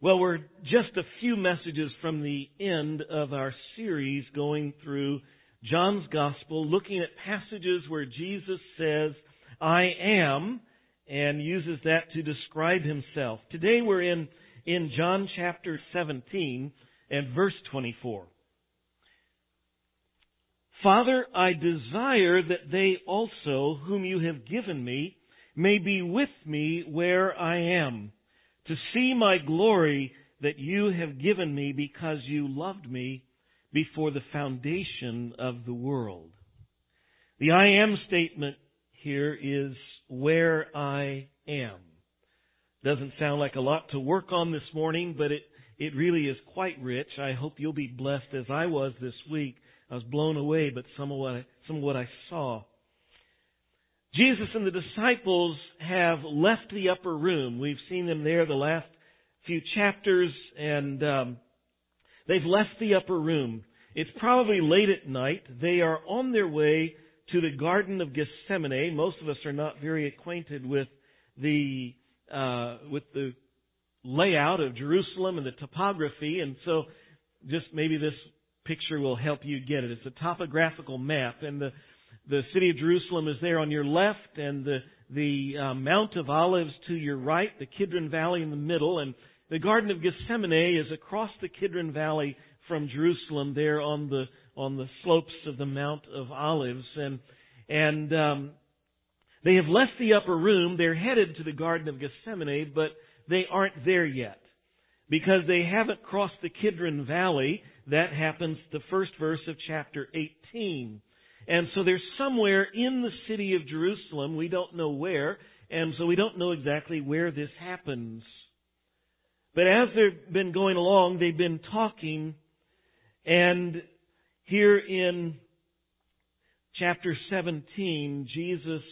Well, we're just a few messages from the end of our series going through John's Gospel, looking at passages where Jesus says, I am, and uses that to describe himself. Today we're in, in John chapter 17 and verse 24. Father, I desire that they also, whom you have given me, may be with me where I am to see my glory that you have given me because you loved me before the foundation of the world. The I am statement here is where I am. Doesn't sound like a lot to work on this morning, but it, it really is quite rich. I hope you'll be blessed as I was this week. I was blown away, but some of what I, some of what I saw. Jesus and the disciples have left the upper room. We've seen them there the last few chapters, and um, they've left the upper room. It's probably late at night. They are on their way to the Garden of Gethsemane. Most of us are not very acquainted with the uh, with the layout of Jerusalem and the topography, and so just maybe this picture will help you get it. It's a topographical map, and the the city of Jerusalem is there on your left, and the the uh, Mount of Olives to your right, the Kidron Valley in the middle, and the Garden of Gethsemane is across the Kidron Valley from Jerusalem, there on the on the slopes of the Mount of Olives, and and um, they have left the upper room. They're headed to the Garden of Gethsemane, but they aren't there yet because they haven't crossed the Kidron Valley. That happens the first verse of chapter 18. And so they're somewhere in the city of Jerusalem. We don't know where. And so we don't know exactly where this happens. But as they've been going along, they've been talking. And here in chapter 17, Jesus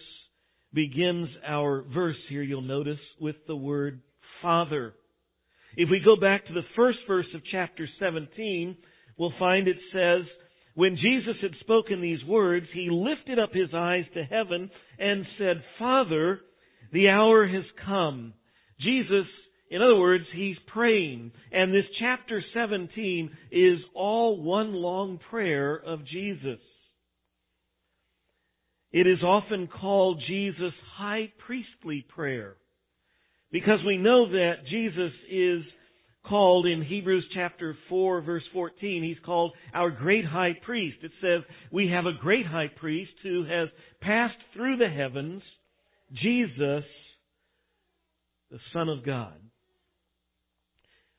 begins our verse here, you'll notice, with the word Father. If we go back to the first verse of chapter 17, we'll find it says, when Jesus had spoken these words, he lifted up his eyes to heaven and said, Father, the hour has come. Jesus, in other words, he's praying. And this chapter 17 is all one long prayer of Jesus. It is often called Jesus' high priestly prayer because we know that Jesus is called in Hebrews chapter 4 verse 14, he's called our great high priest. It says, we have a great high priest who has passed through the heavens, Jesus, the Son of God.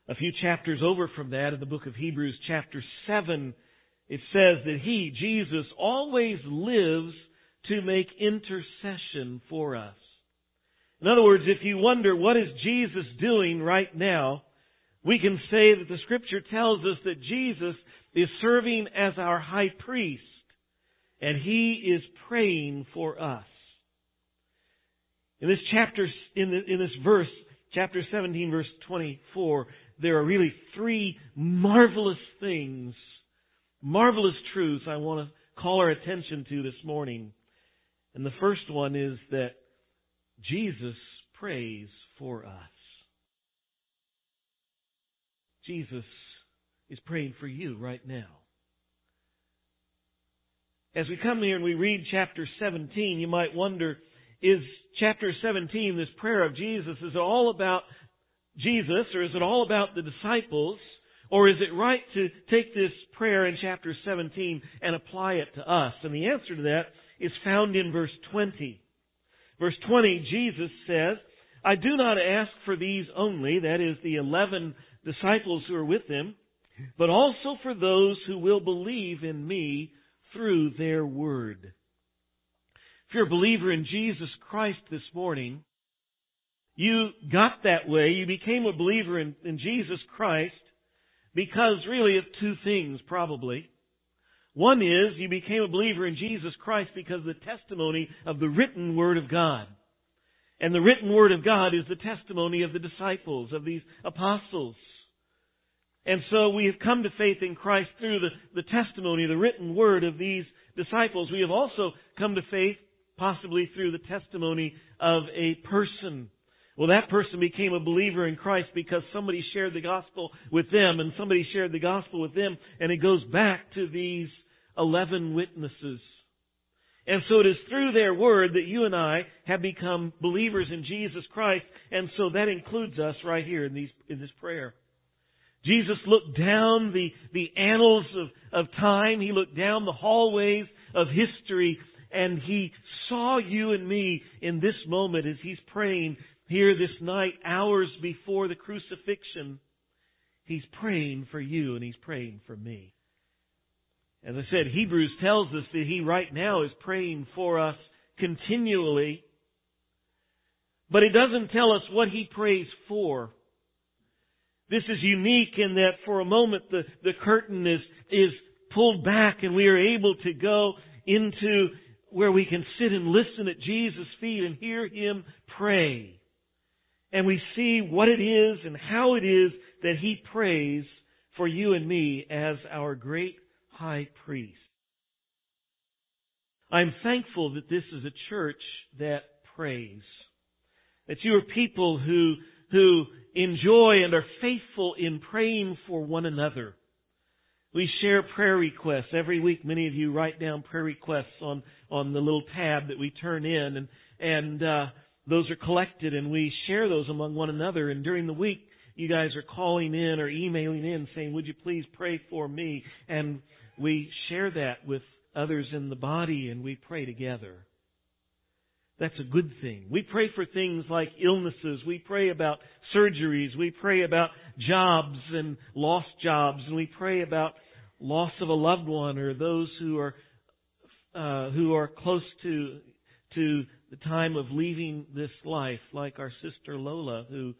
A few chapters over from that in the book of Hebrews chapter 7, it says that he, Jesus, always lives to make intercession for us. In other words, if you wonder what is Jesus doing right now, we can say that the scripture tells us that Jesus is serving as our high priest and he is praying for us. In this chapter, in, the, in this verse, chapter 17 verse 24, there are really three marvelous things, marvelous truths I want to call our attention to this morning. And the first one is that Jesus prays for us. Jesus is praying for you right now. As we come here and we read chapter 17, you might wonder, is chapter 17, this prayer of Jesus, is it all about Jesus or is it all about the disciples? Or is it right to take this prayer in chapter 17 and apply it to us? And the answer to that is found in verse 20. Verse 20, Jesus says, I do not ask for these only, that is the eleven disciples who are with him, but also for those who will believe in me through their word. If you're a believer in Jesus Christ this morning, you got that way, you became a believer in, in Jesus Christ because really of two things probably. One is you became a believer in Jesus Christ because of the testimony of the written Word of God. And the written Word of God is the testimony of the disciples, of these apostles. And so we have come to faith in Christ through the, the testimony, the written word of these disciples. We have also come to faith possibly through the testimony of a person. Well, that person became a believer in Christ because somebody shared the gospel with them and somebody shared the gospel with them and it goes back to these 11 witnesses. And so it is through their word that you and I have become believers in Jesus Christ and so that includes us right here in these, in this prayer. Jesus looked down the, the annals of, of time. He looked down the hallways of history and He saw you and me in this moment as He's praying here this night, hours before the crucifixion. He's praying for you and He's praying for me. As I said, Hebrews tells us that He right now is praying for us continually. But it doesn't tell us what He prays for. This is unique in that for a moment the, the curtain is, is pulled back and we are able to go into where we can sit and listen at Jesus' feet and hear Him pray. And we see what it is and how it is that He prays for you and me as our great high priest. I'm thankful that this is a church that prays. That you are people who, who enjoy and are faithful in praying for one another. We share prayer requests. Every week many of you write down prayer requests on, on the little tab that we turn in and, and, uh, those are collected and we share those among one another and during the week you guys are calling in or emailing in saying, would you please pray for me? And we share that with others in the body and we pray together. That's a good thing. We pray for things like illnesses. We pray about surgeries. We pray about jobs and lost jobs. And we pray about loss of a loved one or those who are, uh, who are close to, to the time of leaving this life, like our sister Lola, who,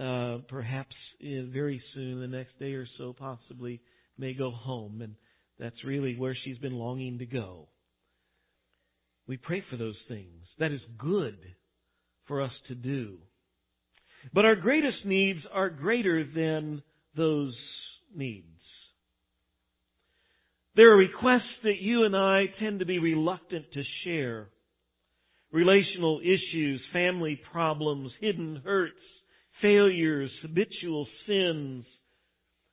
uh, perhaps uh, very soon, the next day or so, possibly may go home. And that's really where she's been longing to go. We pray for those things. That is good for us to do. But our greatest needs are greater than those needs. There are requests that you and I tend to be reluctant to share. Relational issues, family problems, hidden hurts, failures, habitual sins,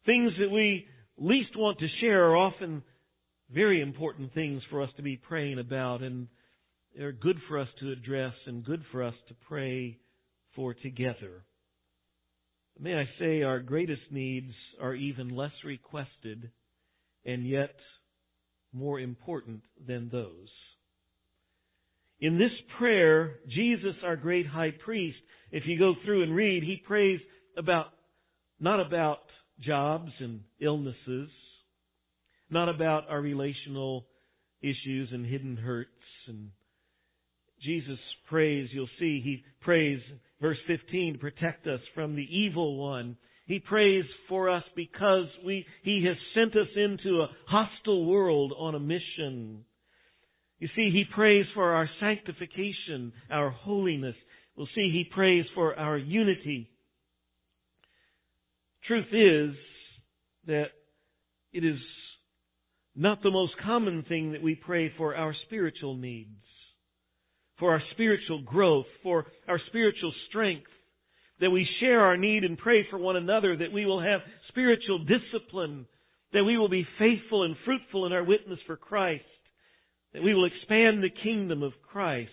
things that we least want to share are often very important things for us to be praying about and they're good for us to address and good for us to pray for together. May I say our greatest needs are even less requested and yet more important than those. In this prayer, Jesus, our great high priest, if you go through and read, he prays about, not about jobs and illnesses, not about our relational issues and hidden hurts and Jesus prays, you'll see, he prays, verse 15, to protect us from the evil one. He prays for us because we, he has sent us into a hostile world on a mission. You see, he prays for our sanctification, our holiness. We'll see he prays for our unity. Truth is that it is not the most common thing that we pray for our spiritual needs for our spiritual growth, for our spiritual strength, that we share our need and pray for one another, that we will have spiritual discipline, that we will be faithful and fruitful in our witness for Christ, that we will expand the kingdom of Christ.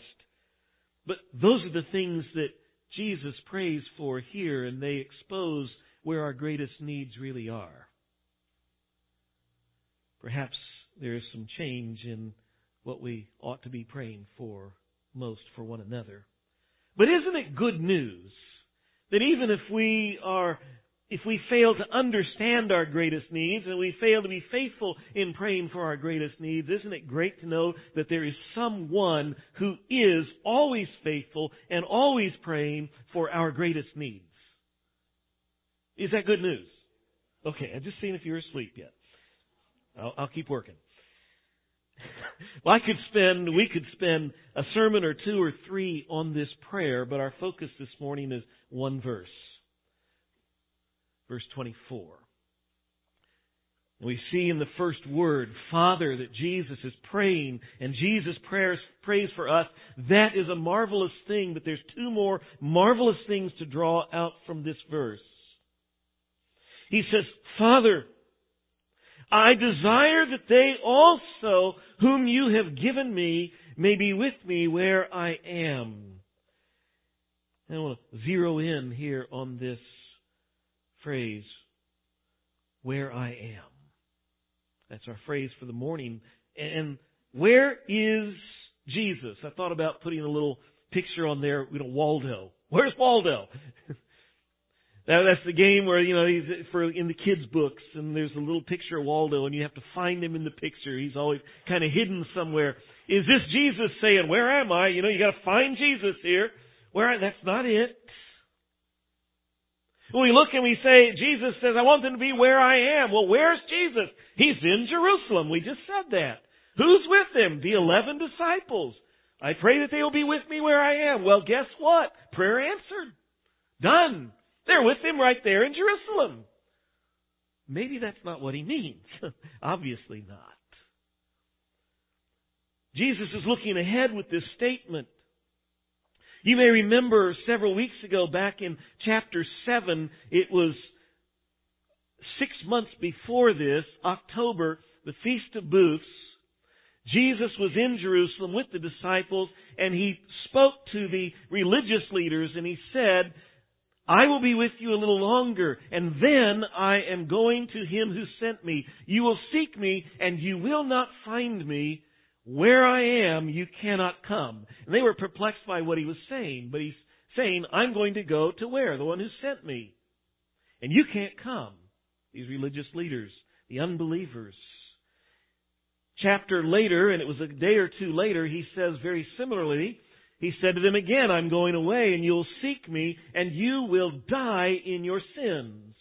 But those are the things that Jesus prays for here, and they expose where our greatest needs really are. Perhaps there is some change in what we ought to be praying for most for one another. But isn't it good news that even if we are, if we fail to understand our greatest needs and we fail to be faithful in praying for our greatest needs, isn't it great to know that there is someone who is always faithful and always praying for our greatest needs? Is that good news? Okay, I'm just seeing if you're asleep yet. I'll, I'll keep working. well, I could spend, we could spend a sermon or two or three on this prayer, but our focus this morning is one verse. Verse 24. We see in the first word, Father, that Jesus is praying, and Jesus prayers, prays for us. That is a marvelous thing, but there's two more marvelous things to draw out from this verse. He says, Father, I desire that they also, whom you have given me, may be with me where I am. I want to zero in here on this phrase, where I am. That's our phrase for the morning. And where is Jesus? I thought about putting a little picture on there, you know, Waldo. Where's Waldo? that, that's the game where, you know, he's for in the kids' books and there's a little picture of Waldo and you have to find him in the picture. He's always kind of hidden somewhere. Is this Jesus saying, where am I? You know, you gotta find Jesus here. Where, that's not it. We look and we say, Jesus says, I want them to be where I am. Well, where's Jesus? He's in Jerusalem. We just said that. Who's with him? The eleven disciples. I pray that they will be with me where I am. Well, guess what? Prayer answered. Done. They're with him right there in Jerusalem. Maybe that's not what he means. Obviously not. Jesus is looking ahead with this statement. You may remember several weeks ago back in chapter 7, it was six months before this, October, the Feast of Booths. Jesus was in Jerusalem with the disciples and he spoke to the religious leaders and he said, I will be with you a little longer and then I am going to him who sent me. You will seek me and you will not find me where I am, you cannot come. And they were perplexed by what he was saying, but he's saying, I'm going to go to where? The one who sent me. And you can't come. These religious leaders, the unbelievers. Chapter later, and it was a day or two later, he says very similarly, he said to them again, I'm going away and you'll seek me and you will die in your sins.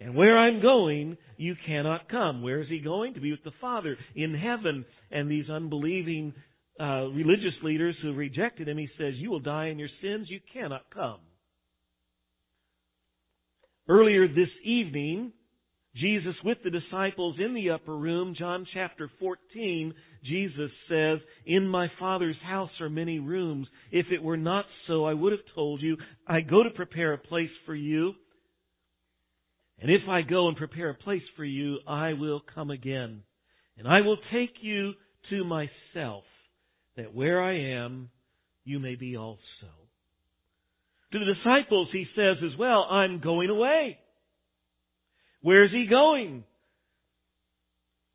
And where I'm going, you cannot come. Where is he going? To be with the Father in heaven. And these unbelieving uh, religious leaders who rejected him, he says, You will die in your sins. You cannot come. Earlier this evening, Jesus with the disciples in the upper room, John chapter 14, Jesus says, In my Father's house are many rooms. If it were not so, I would have told you, I go to prepare a place for you. And if I go and prepare a place for you, I will come again. And I will take you to myself, that where I am, you may be also. To the disciples, he says as well, I'm going away. Where is he going?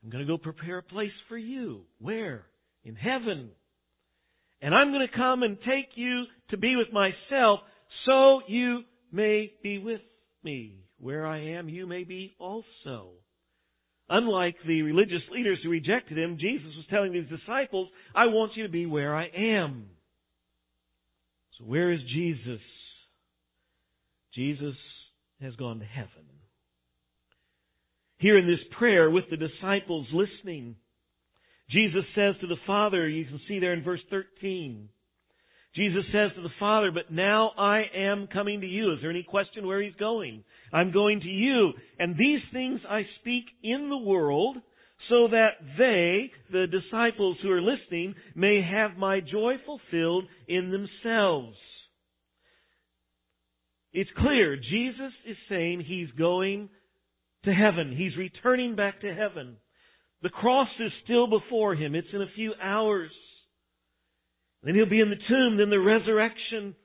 I'm going to go prepare a place for you. Where? In heaven. And I'm going to come and take you to be with myself so you may be with me. Where I am, you may be also. Unlike the religious leaders who rejected him, Jesus was telling his disciples, I want you to be where I am. So where is Jesus? Jesus has gone to heaven. Here in this prayer with the disciples listening, Jesus says to the Father, you can see there in verse 13, Jesus says to the Father, but now I am coming to you. Is there any question where he's going? I'm going to you. And these things I speak in the world so that they, the disciples who are listening, may have my joy fulfilled in themselves. It's clear. Jesus is saying he's going to heaven. He's returning back to heaven. The cross is still before him. It's in a few hours. Then he'll be in the tomb, then the resurrection.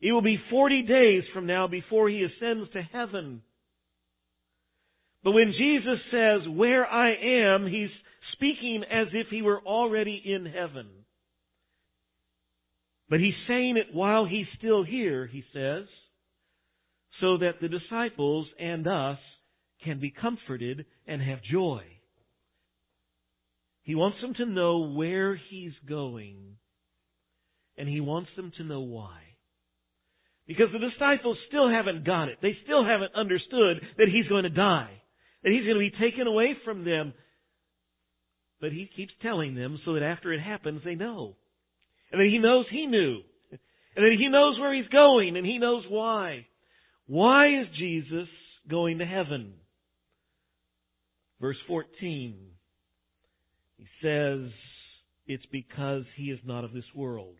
It will be 40 days from now before he ascends to heaven. But when Jesus says, where I am, he's speaking as if he were already in heaven. But he's saying it while he's still here, he says, so that the disciples and us can be comforted and have joy. He wants them to know where He's going. And He wants them to know why. Because the disciples still haven't got it. They still haven't understood that He's going to die. That He's going to be taken away from them. But He keeps telling them so that after it happens, they know. And that He knows He knew. And that He knows where He's going and He knows why. Why is Jesus going to heaven? Verse 14. He says, it's because he is not of this world.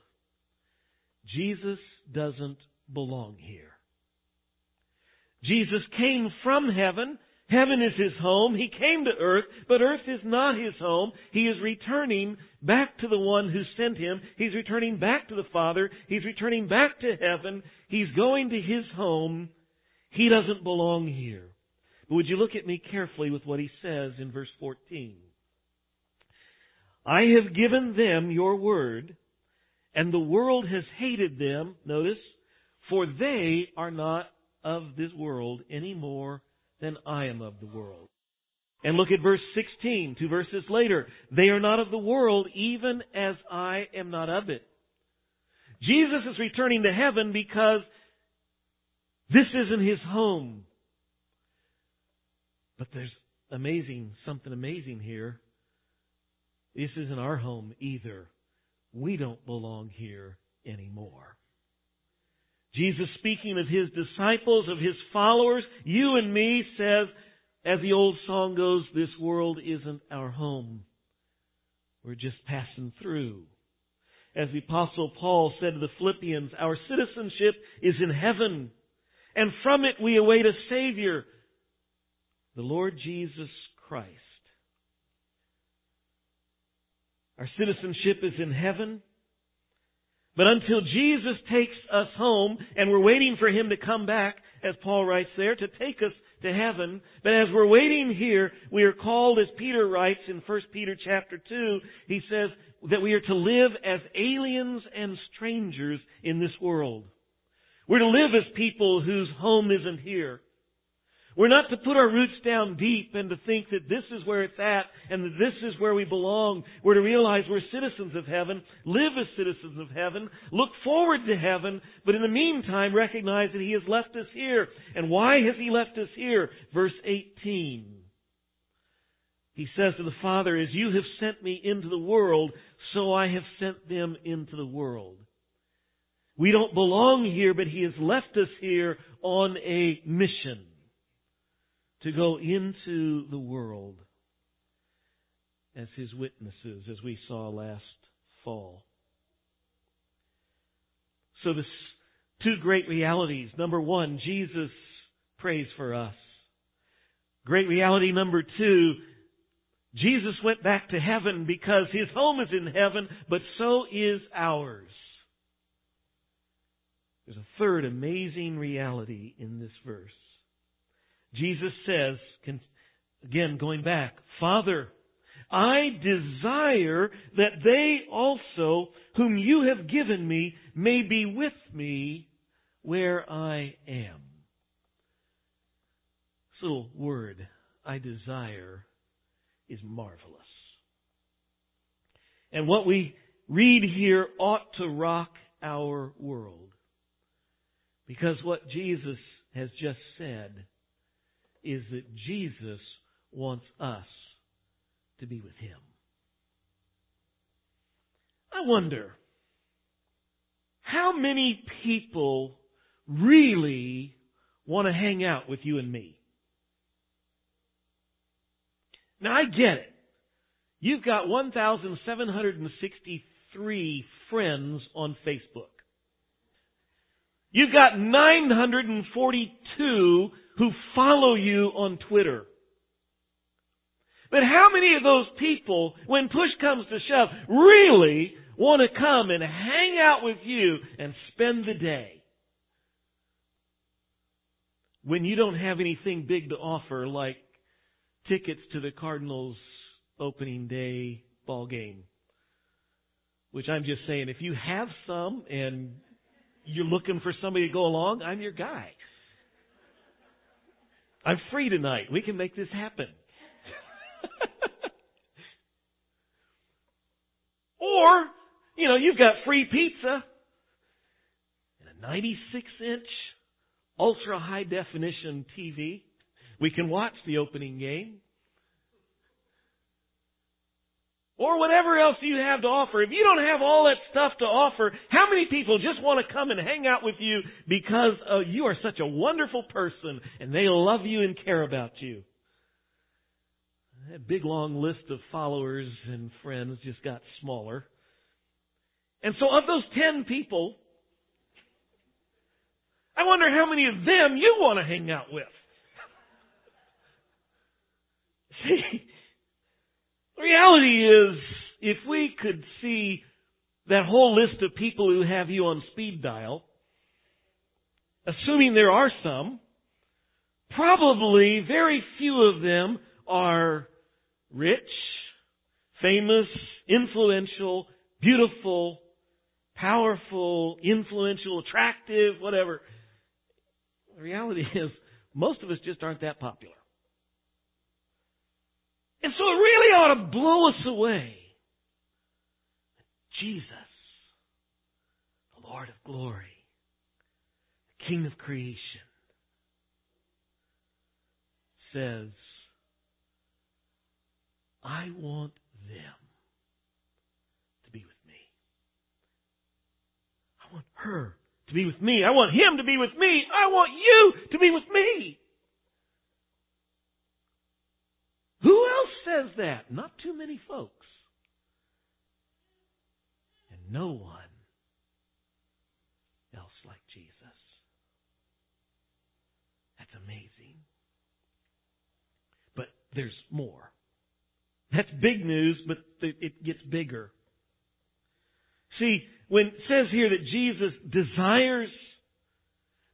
Jesus doesn't belong here. Jesus came from heaven. Heaven is his home. He came to earth, but earth is not his home. He is returning back to the one who sent him. He's returning back to the Father. He's returning back to heaven. He's going to his home. He doesn't belong here. But would you look at me carefully with what he says in verse 14? I have given them your word, and the world has hated them, notice, for they are not of this world any more than I am of the world. And look at verse 16, two verses later. They are not of the world, even as I am not of it. Jesus is returning to heaven because this isn't his home. But there's amazing, something amazing here. This isn't our home either. We don't belong here anymore. Jesus speaking of his disciples, of his followers, you and me says, as the old song goes, this world isn't our home. We're just passing through. As the apostle Paul said to the Philippians, our citizenship is in heaven, and from it we await a Savior, the Lord Jesus Christ. Our citizenship is in heaven. But until Jesus takes us home, and we're waiting for Him to come back, as Paul writes there, to take us to heaven. But as we're waiting here, we are called, as Peter writes in 1 Peter chapter 2, he says that we are to live as aliens and strangers in this world. We're to live as people whose home isn't here. We're not to put our roots down deep and to think that this is where it's at and that this is where we belong. We're to realize we're citizens of heaven, live as citizens of heaven, look forward to heaven, but in the meantime recognize that He has left us here. And why has He left us here? Verse 18. He says to the Father, As you have sent me into the world, so I have sent them into the world. We don't belong here, but He has left us here on a mission to go into the world as his witnesses, as we saw last fall. So the two great realities. Number one, Jesus prays for us. Great reality number two, Jesus went back to heaven because his home is in heaven, but so is ours. There's a third amazing reality in this verse. Jesus says, again going back, Father, I desire that they also, whom you have given me, may be with me where I am. This little word, I desire, is marvelous. And what we read here ought to rock our world. Because what Jesus has just said is that Jesus wants us to be with Him. I wonder, how many people really want to hang out with you and me? Now I get it. You've got 1,763 friends on Facebook. You've got 942 who follow you on Twitter. But how many of those people, when push comes to shove, really want to come and hang out with you and spend the day? When you don't have anything big to offer like tickets to the Cardinals opening day ball game. Which I'm just saying, if you have some and you're looking for somebody to go along, I'm your guy. I'm free tonight. We can make this happen. or, you know, you've got free pizza and a 96 inch ultra high definition TV. We can watch the opening game or whatever else you have to offer. If you don't have all that stuff to offer, how many people just want to come and hang out with you because uh, you are such a wonderful person and they love you and care about you? That big long list of followers and friends just got smaller. And so of those ten people, I wonder how many of them you want to hang out with. See, the reality is, if we could see that whole list of people who have you on speed dial, assuming there are some, probably very few of them are rich, famous, influential, beautiful, powerful, influential, attractive, whatever. The reality is, most of us just aren't that popular. And so it really ought to blow us away. Jesus, the Lord of glory, the King of creation, says, I want them to be with me. I want her to be with me. I want him to be with me. I want you to be with me. Who else says that? Not too many folks. And no one else like Jesus. That's amazing. But there's more. That's big news, but it gets bigger. See, when it says here that Jesus desires,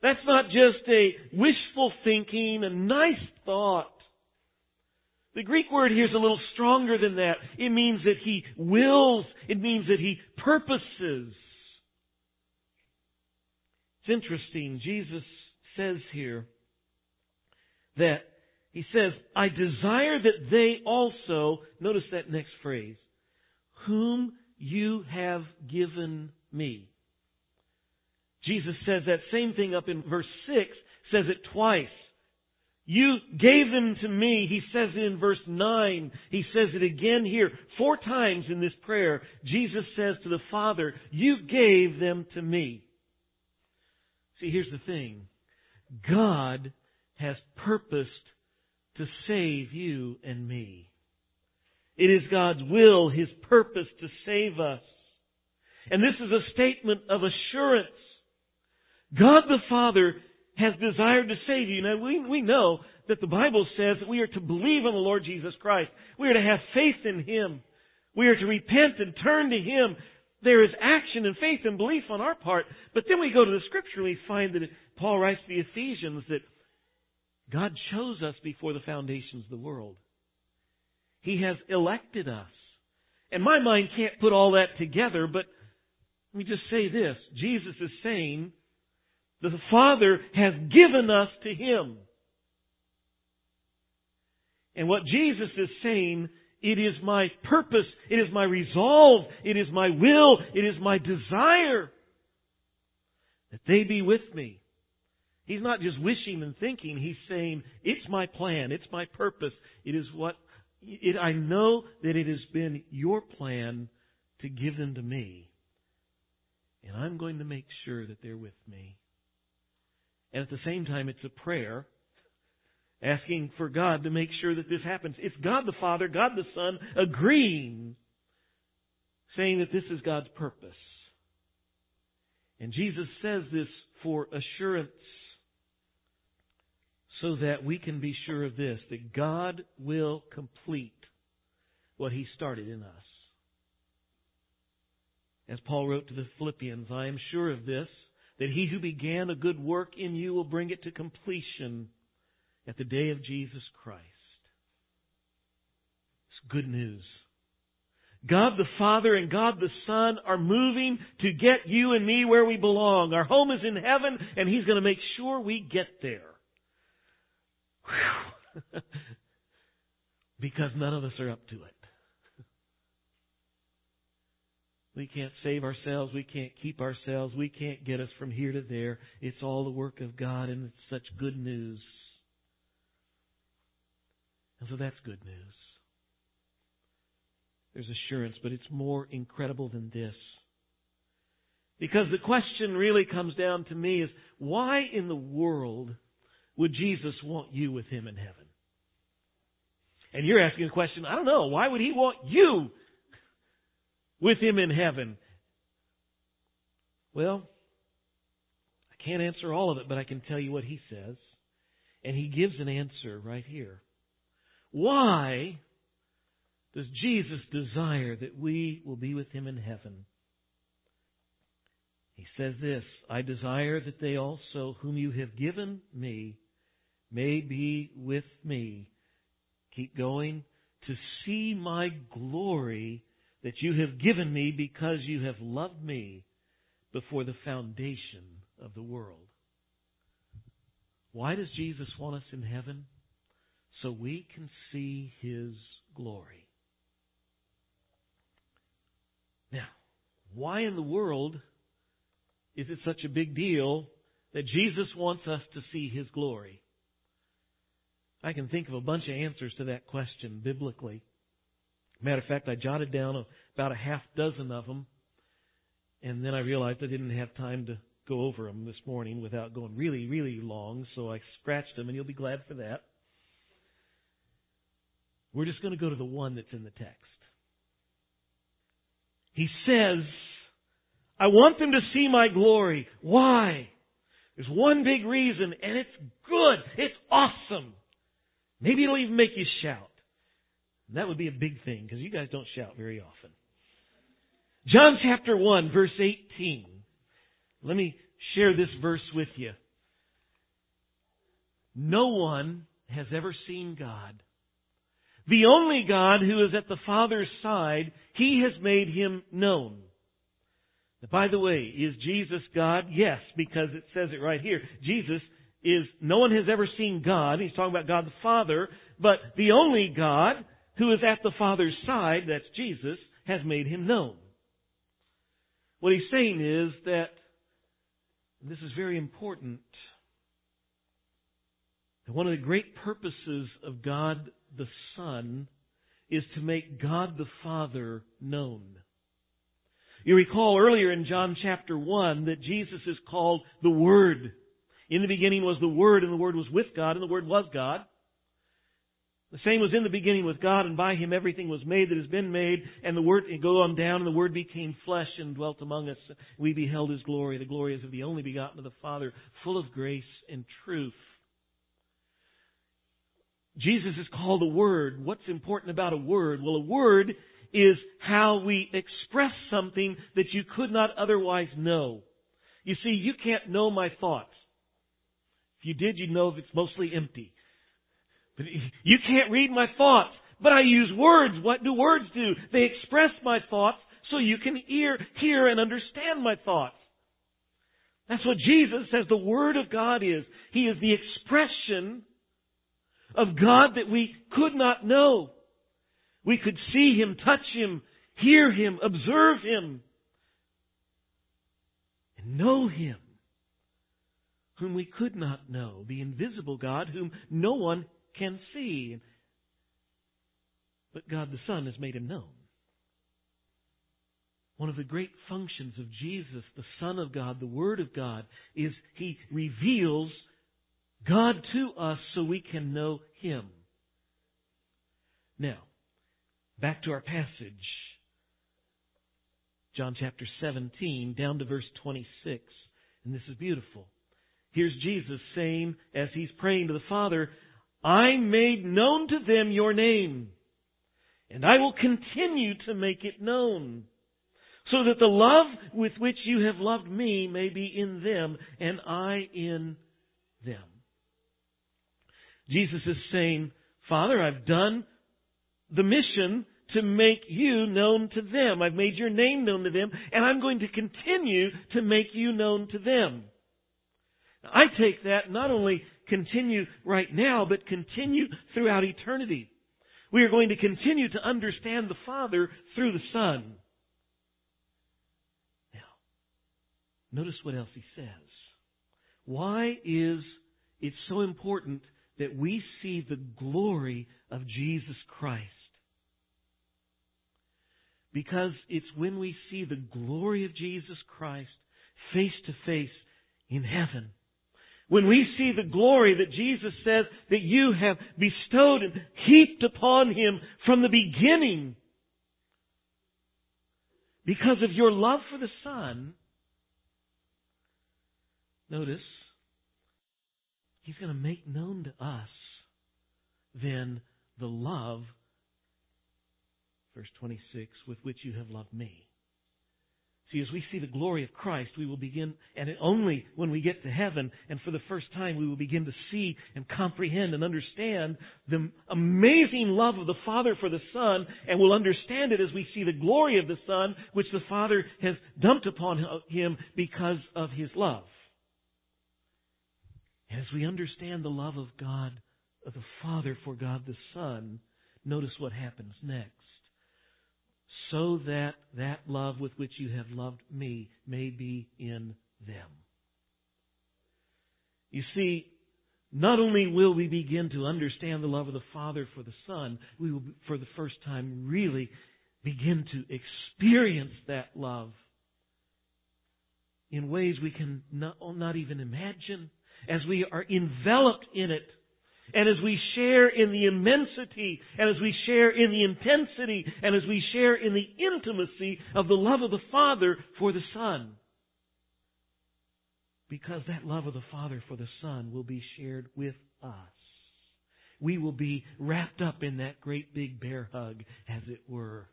that's not just a wishful thinking, a nice thought. The Greek word here is a little stronger than that. It means that he wills. It means that he purposes. It's interesting. Jesus says here that he says, I desire that they also, notice that next phrase, whom you have given me. Jesus says that same thing up in verse 6, says it twice. You gave them to me. He says it in verse 9. He says it again here. Four times in this prayer, Jesus says to the Father, You gave them to me. See, here's the thing. God has purposed to save you and me. It is God's will, His purpose to save us. And this is a statement of assurance. God the Father has desired to save you. Now, we, we know that the Bible says that we are to believe on the Lord Jesus Christ. We are to have faith in Him. We are to repent and turn to Him. There is action and faith and belief on our part. But then we go to the Scripture and we find that Paul writes to the Ephesians that God chose us before the foundations of the world. He has elected us. And my mind can't put all that together, but let me just say this. Jesus is saying the Father has given us to Him. And what Jesus is saying, it is my purpose, it is my resolve, it is my will, it is my desire that they be with me. He's not just wishing and thinking, he's saying, it's my plan, it's my purpose, it is what, it, I know that it has been your plan to give them to me. And I'm going to make sure that they're with me. And at the same time, it's a prayer asking for God to make sure that this happens. It's God the Father, God the Son agreeing, saying that this is God's purpose. And Jesus says this for assurance so that we can be sure of this, that God will complete what He started in us. As Paul wrote to the Philippians, I am sure of this, that he who began a good work in you will bring it to completion at the day of Jesus Christ. It's good news. God the Father and God the Son are moving to get you and me where we belong. Our home is in heaven and He's going to make sure we get there. because none of us are up to it. We can't save ourselves. We can't keep ourselves. We can't get us from here to there. It's all the work of God, and it's such good news. And so that's good news. There's assurance, but it's more incredible than this. Because the question really comes down to me is why in the world would Jesus want you with him in heaven? And you're asking the question, I don't know, why would he want you with him in heaven? Well, I can't answer all of it, but I can tell you what he says. And he gives an answer right here. Why does Jesus desire that we will be with him in heaven? He says this, I desire that they also, whom you have given me, may be with me. Keep going. To see my glory that you have given me because you have loved me before the foundation of the world. Why does Jesus want us in heaven? So we can see His glory. Now, why in the world is it such a big deal that Jesus wants us to see His glory? I can think of a bunch of answers to that question biblically. Matter of fact, I jotted down about a half dozen of them, and then I realized I didn't have time to go over them this morning without going really, really long, so I scratched them, and you'll be glad for that. We're just going to go to the one that's in the text. He says, I want them to see my glory. Why? There's one big reason, and it's good. It's awesome. Maybe it'll even make you shout. That would be a big thing, because you guys don't shout very often. John chapter 1, verse 18. Let me share this verse with you. No one has ever seen God. The only God who is at the Father's side, He has made Him known. By the way, is Jesus God? Yes, because it says it right here. Jesus is, no one has ever seen God. He's talking about God the Father, but the only God who is at the Father's side, that's Jesus, has made Him known. What he's saying is that, this is very important, that one of the great purposes of God the Son is to make God the Father known. You recall earlier in John chapter 1 that Jesus is called the Word. In the beginning was the Word, and the Word was with God, and the Word was God. The same was in the beginning with God, and by Him everything was made that has been made, and the Word, and go on down, and the Word became flesh and dwelt among us. We beheld His glory. The glory is of the only begotten of the Father, full of grace and truth. Jesus is called a word. What's important about a word? Well, a word is how we express something that you could not otherwise know. You see, you can't know my thoughts. If you did, you'd know it's mostly empty. But you can't read my thoughts. But I use words. What do words do? They express my thoughts so you can hear, hear and understand my thoughts. That's what Jesus says the Word of God is. He is the expression of God that we could not know. We could see Him, touch Him, hear Him, observe Him, and know Him, whom we could not know, the invisible God whom no one can see. But God the Son has made Him known. One of the great functions of Jesus, the Son of God, the Word of God, is He reveals God to us so we can know Him. Now, back to our passage. John chapter 17, down to verse 26. And this is beautiful. Here's Jesus saying, as He's praying to the Father, I made known to them your name, and I will continue to make it known, so that the love with which you have loved me may be in them, and I in them. Jesus is saying, Father, I've done the mission to make you known to them. I've made your name known to them, and I'm going to continue to make you known to them. I take that not only continue right now, but continue throughout eternity. We are going to continue to understand the Father through the Son. Now, notice what else he says. Why is it so important that we see the glory of Jesus Christ. Because it's when we see the glory of Jesus Christ face to face in heaven, when we see the glory that Jesus says that you have bestowed and heaped upon Him from the beginning, because of your love for the Son, notice, He's going to make known to us then the love, verse 26, with which you have loved me. See, as we see the glory of Christ, we will begin, and only when we get to heaven, and for the first time, we will begin to see and comprehend and understand the amazing love of the Father for the Son, and we'll understand it as we see the glory of the Son, which the Father has dumped upon him because of his love. As we understand the love of God, of the Father for God the Son, notice what happens next so that that love with which you have loved me may be in them. You see, not only will we begin to understand the love of the Father for the Son, we will, for the first time, really begin to experience that love in ways we can not, not even imagine as we are enveloped in it and as we share in the immensity, and as we share in the intensity, and as we share in the intimacy of the love of the Father for the Son. Because that love of the Father for the Son will be shared with us. We will be wrapped up in that great big bear hug, as it were,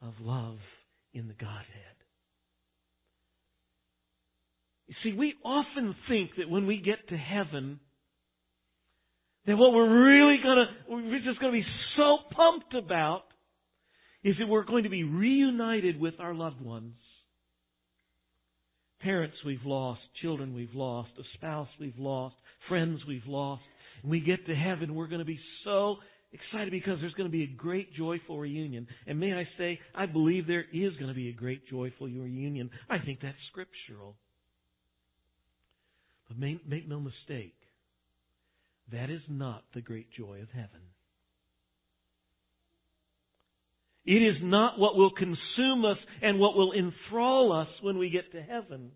of love in the Godhead. You see, we often think that when we get to heaven, then what we're really gonna, we're just gonna be so pumped about is that we're going to be reunited with our loved ones. Parents we've lost, children we've lost, a spouse we've lost, friends we've lost. And we get to heaven, we're going to be so excited because there's going to be a great joyful reunion. And may I say, I believe there is going to be a great joyful reunion. I think that's scriptural. But make, make no mistake. That is not the great joy of heaven. It is not what will consume us and what will enthrall us when we get to heaven.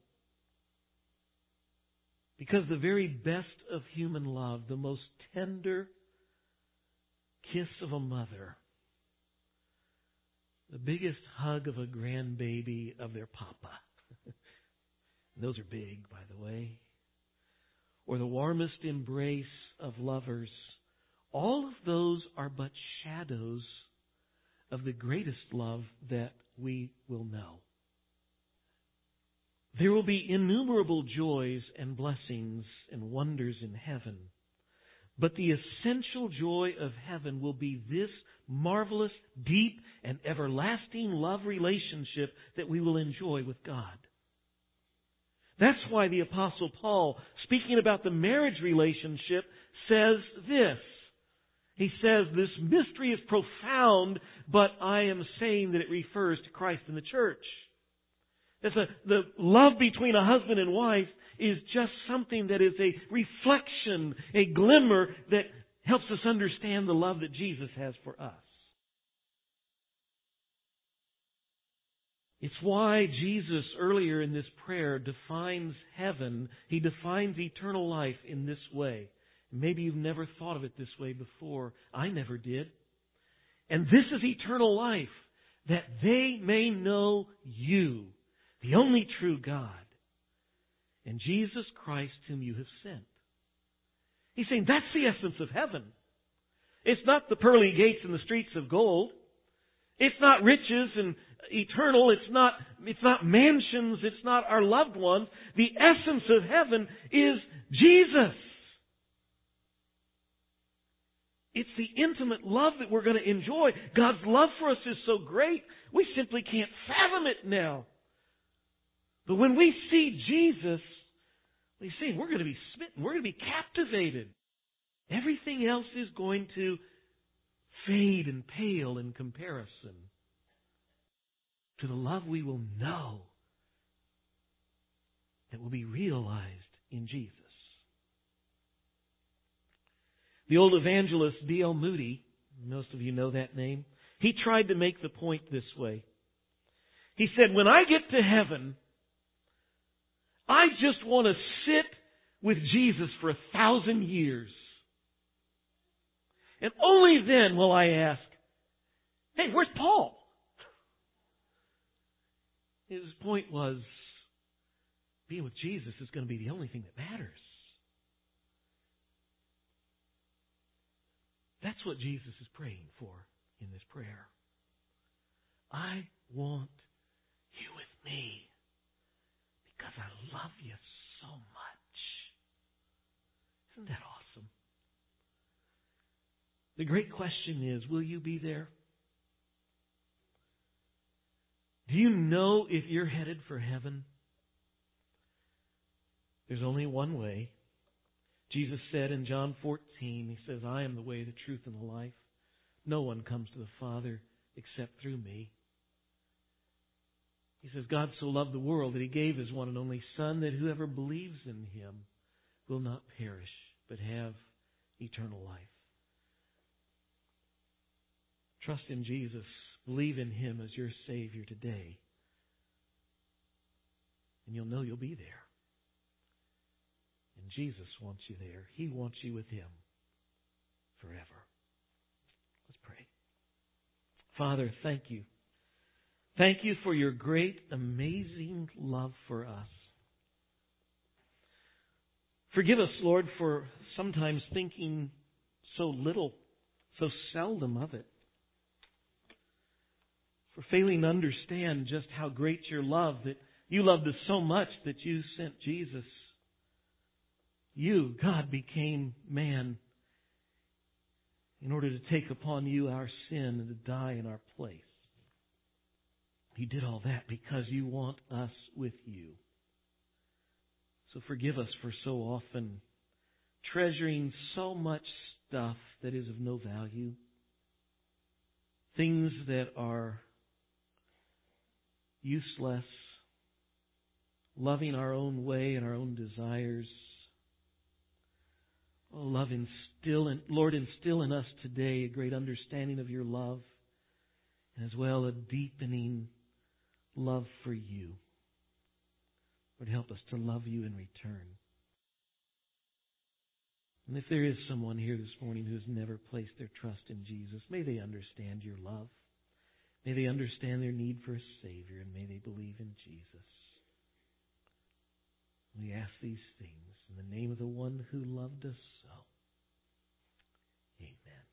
Because the very best of human love, the most tender kiss of a mother, the biggest hug of a grandbaby of their papa. Those are big, by the way or the warmest embrace of lovers, all of those are but shadows of the greatest love that we will know. There will be innumerable joys and blessings and wonders in heaven. But the essential joy of heaven will be this marvelous, deep, and everlasting love relationship that we will enjoy with God. That's why the apostle Paul, speaking about the marriage relationship, says this. He says this mystery is profound, but I am saying that it refers to Christ and the church. a, the love between a husband and wife is just something that is a reflection, a glimmer that helps us understand the love that Jesus has for us. It's why Jesus earlier in this prayer defines heaven, he defines eternal life in this way. Maybe you've never thought of it this way before. I never did. And this is eternal life, that they may know you, the only true God, and Jesus Christ whom you have sent. He's saying that's the essence of heaven. It's not the pearly gates and the streets of gold. It's not riches and eternal. It's not, it's not mansions. It's not our loved ones. The essence of heaven is Jesus. It's the intimate love that we're going to enjoy. God's love for us is so great, we simply can't fathom it now. But when we see Jesus, we see we're going to be smitten. We're going to be captivated. Everything else is going to fade and pale in comparison to the love we will know that will be realized in Jesus. The old evangelist D.L. Moody, most of you know that name, he tried to make the point this way. He said, When I get to heaven, I just want to sit with Jesus for a thousand years. And only then will I ask, hey, where's Paul? His point was, being with Jesus is going to be the only thing that matters. That's what Jesus is praying for in this prayer. I want you with me because I love you so much. Isn't that awesome? The great question is, will you be there? Do you know if you're headed for heaven? There's only one way. Jesus said in John 14, He says, I am the way, the truth, and the life. No one comes to the Father except through me. He says, God so loved the world that He gave His one and only Son that whoever believes in Him will not perish, but have eternal life. Trust in Jesus. Believe in Him as your Savior today. And you'll know you'll be there. And Jesus wants you there. He wants you with Him forever. Let's pray. Father, thank you. Thank you for your great, amazing love for us. Forgive us, Lord, for sometimes thinking so little, so seldom of it. For failing to understand just how great your love, that you loved us so much that you sent Jesus you, God, became man in order to take upon you our sin and to die in our place. You did all that because you want us with you. So forgive us for so often treasuring so much stuff that is of no value. Things that are useless. Loving our own way and our own desires. Oh, love, instill in, Lord, instill in us today a great understanding of your love, and as well a deepening love for you. Lord, help us to love you in return. And if there is someone here this morning who has never placed their trust in Jesus, may they understand your love. May they understand their need for a Savior, and may they believe in Jesus. We ask these things in the name of the one who loved us so. Amen.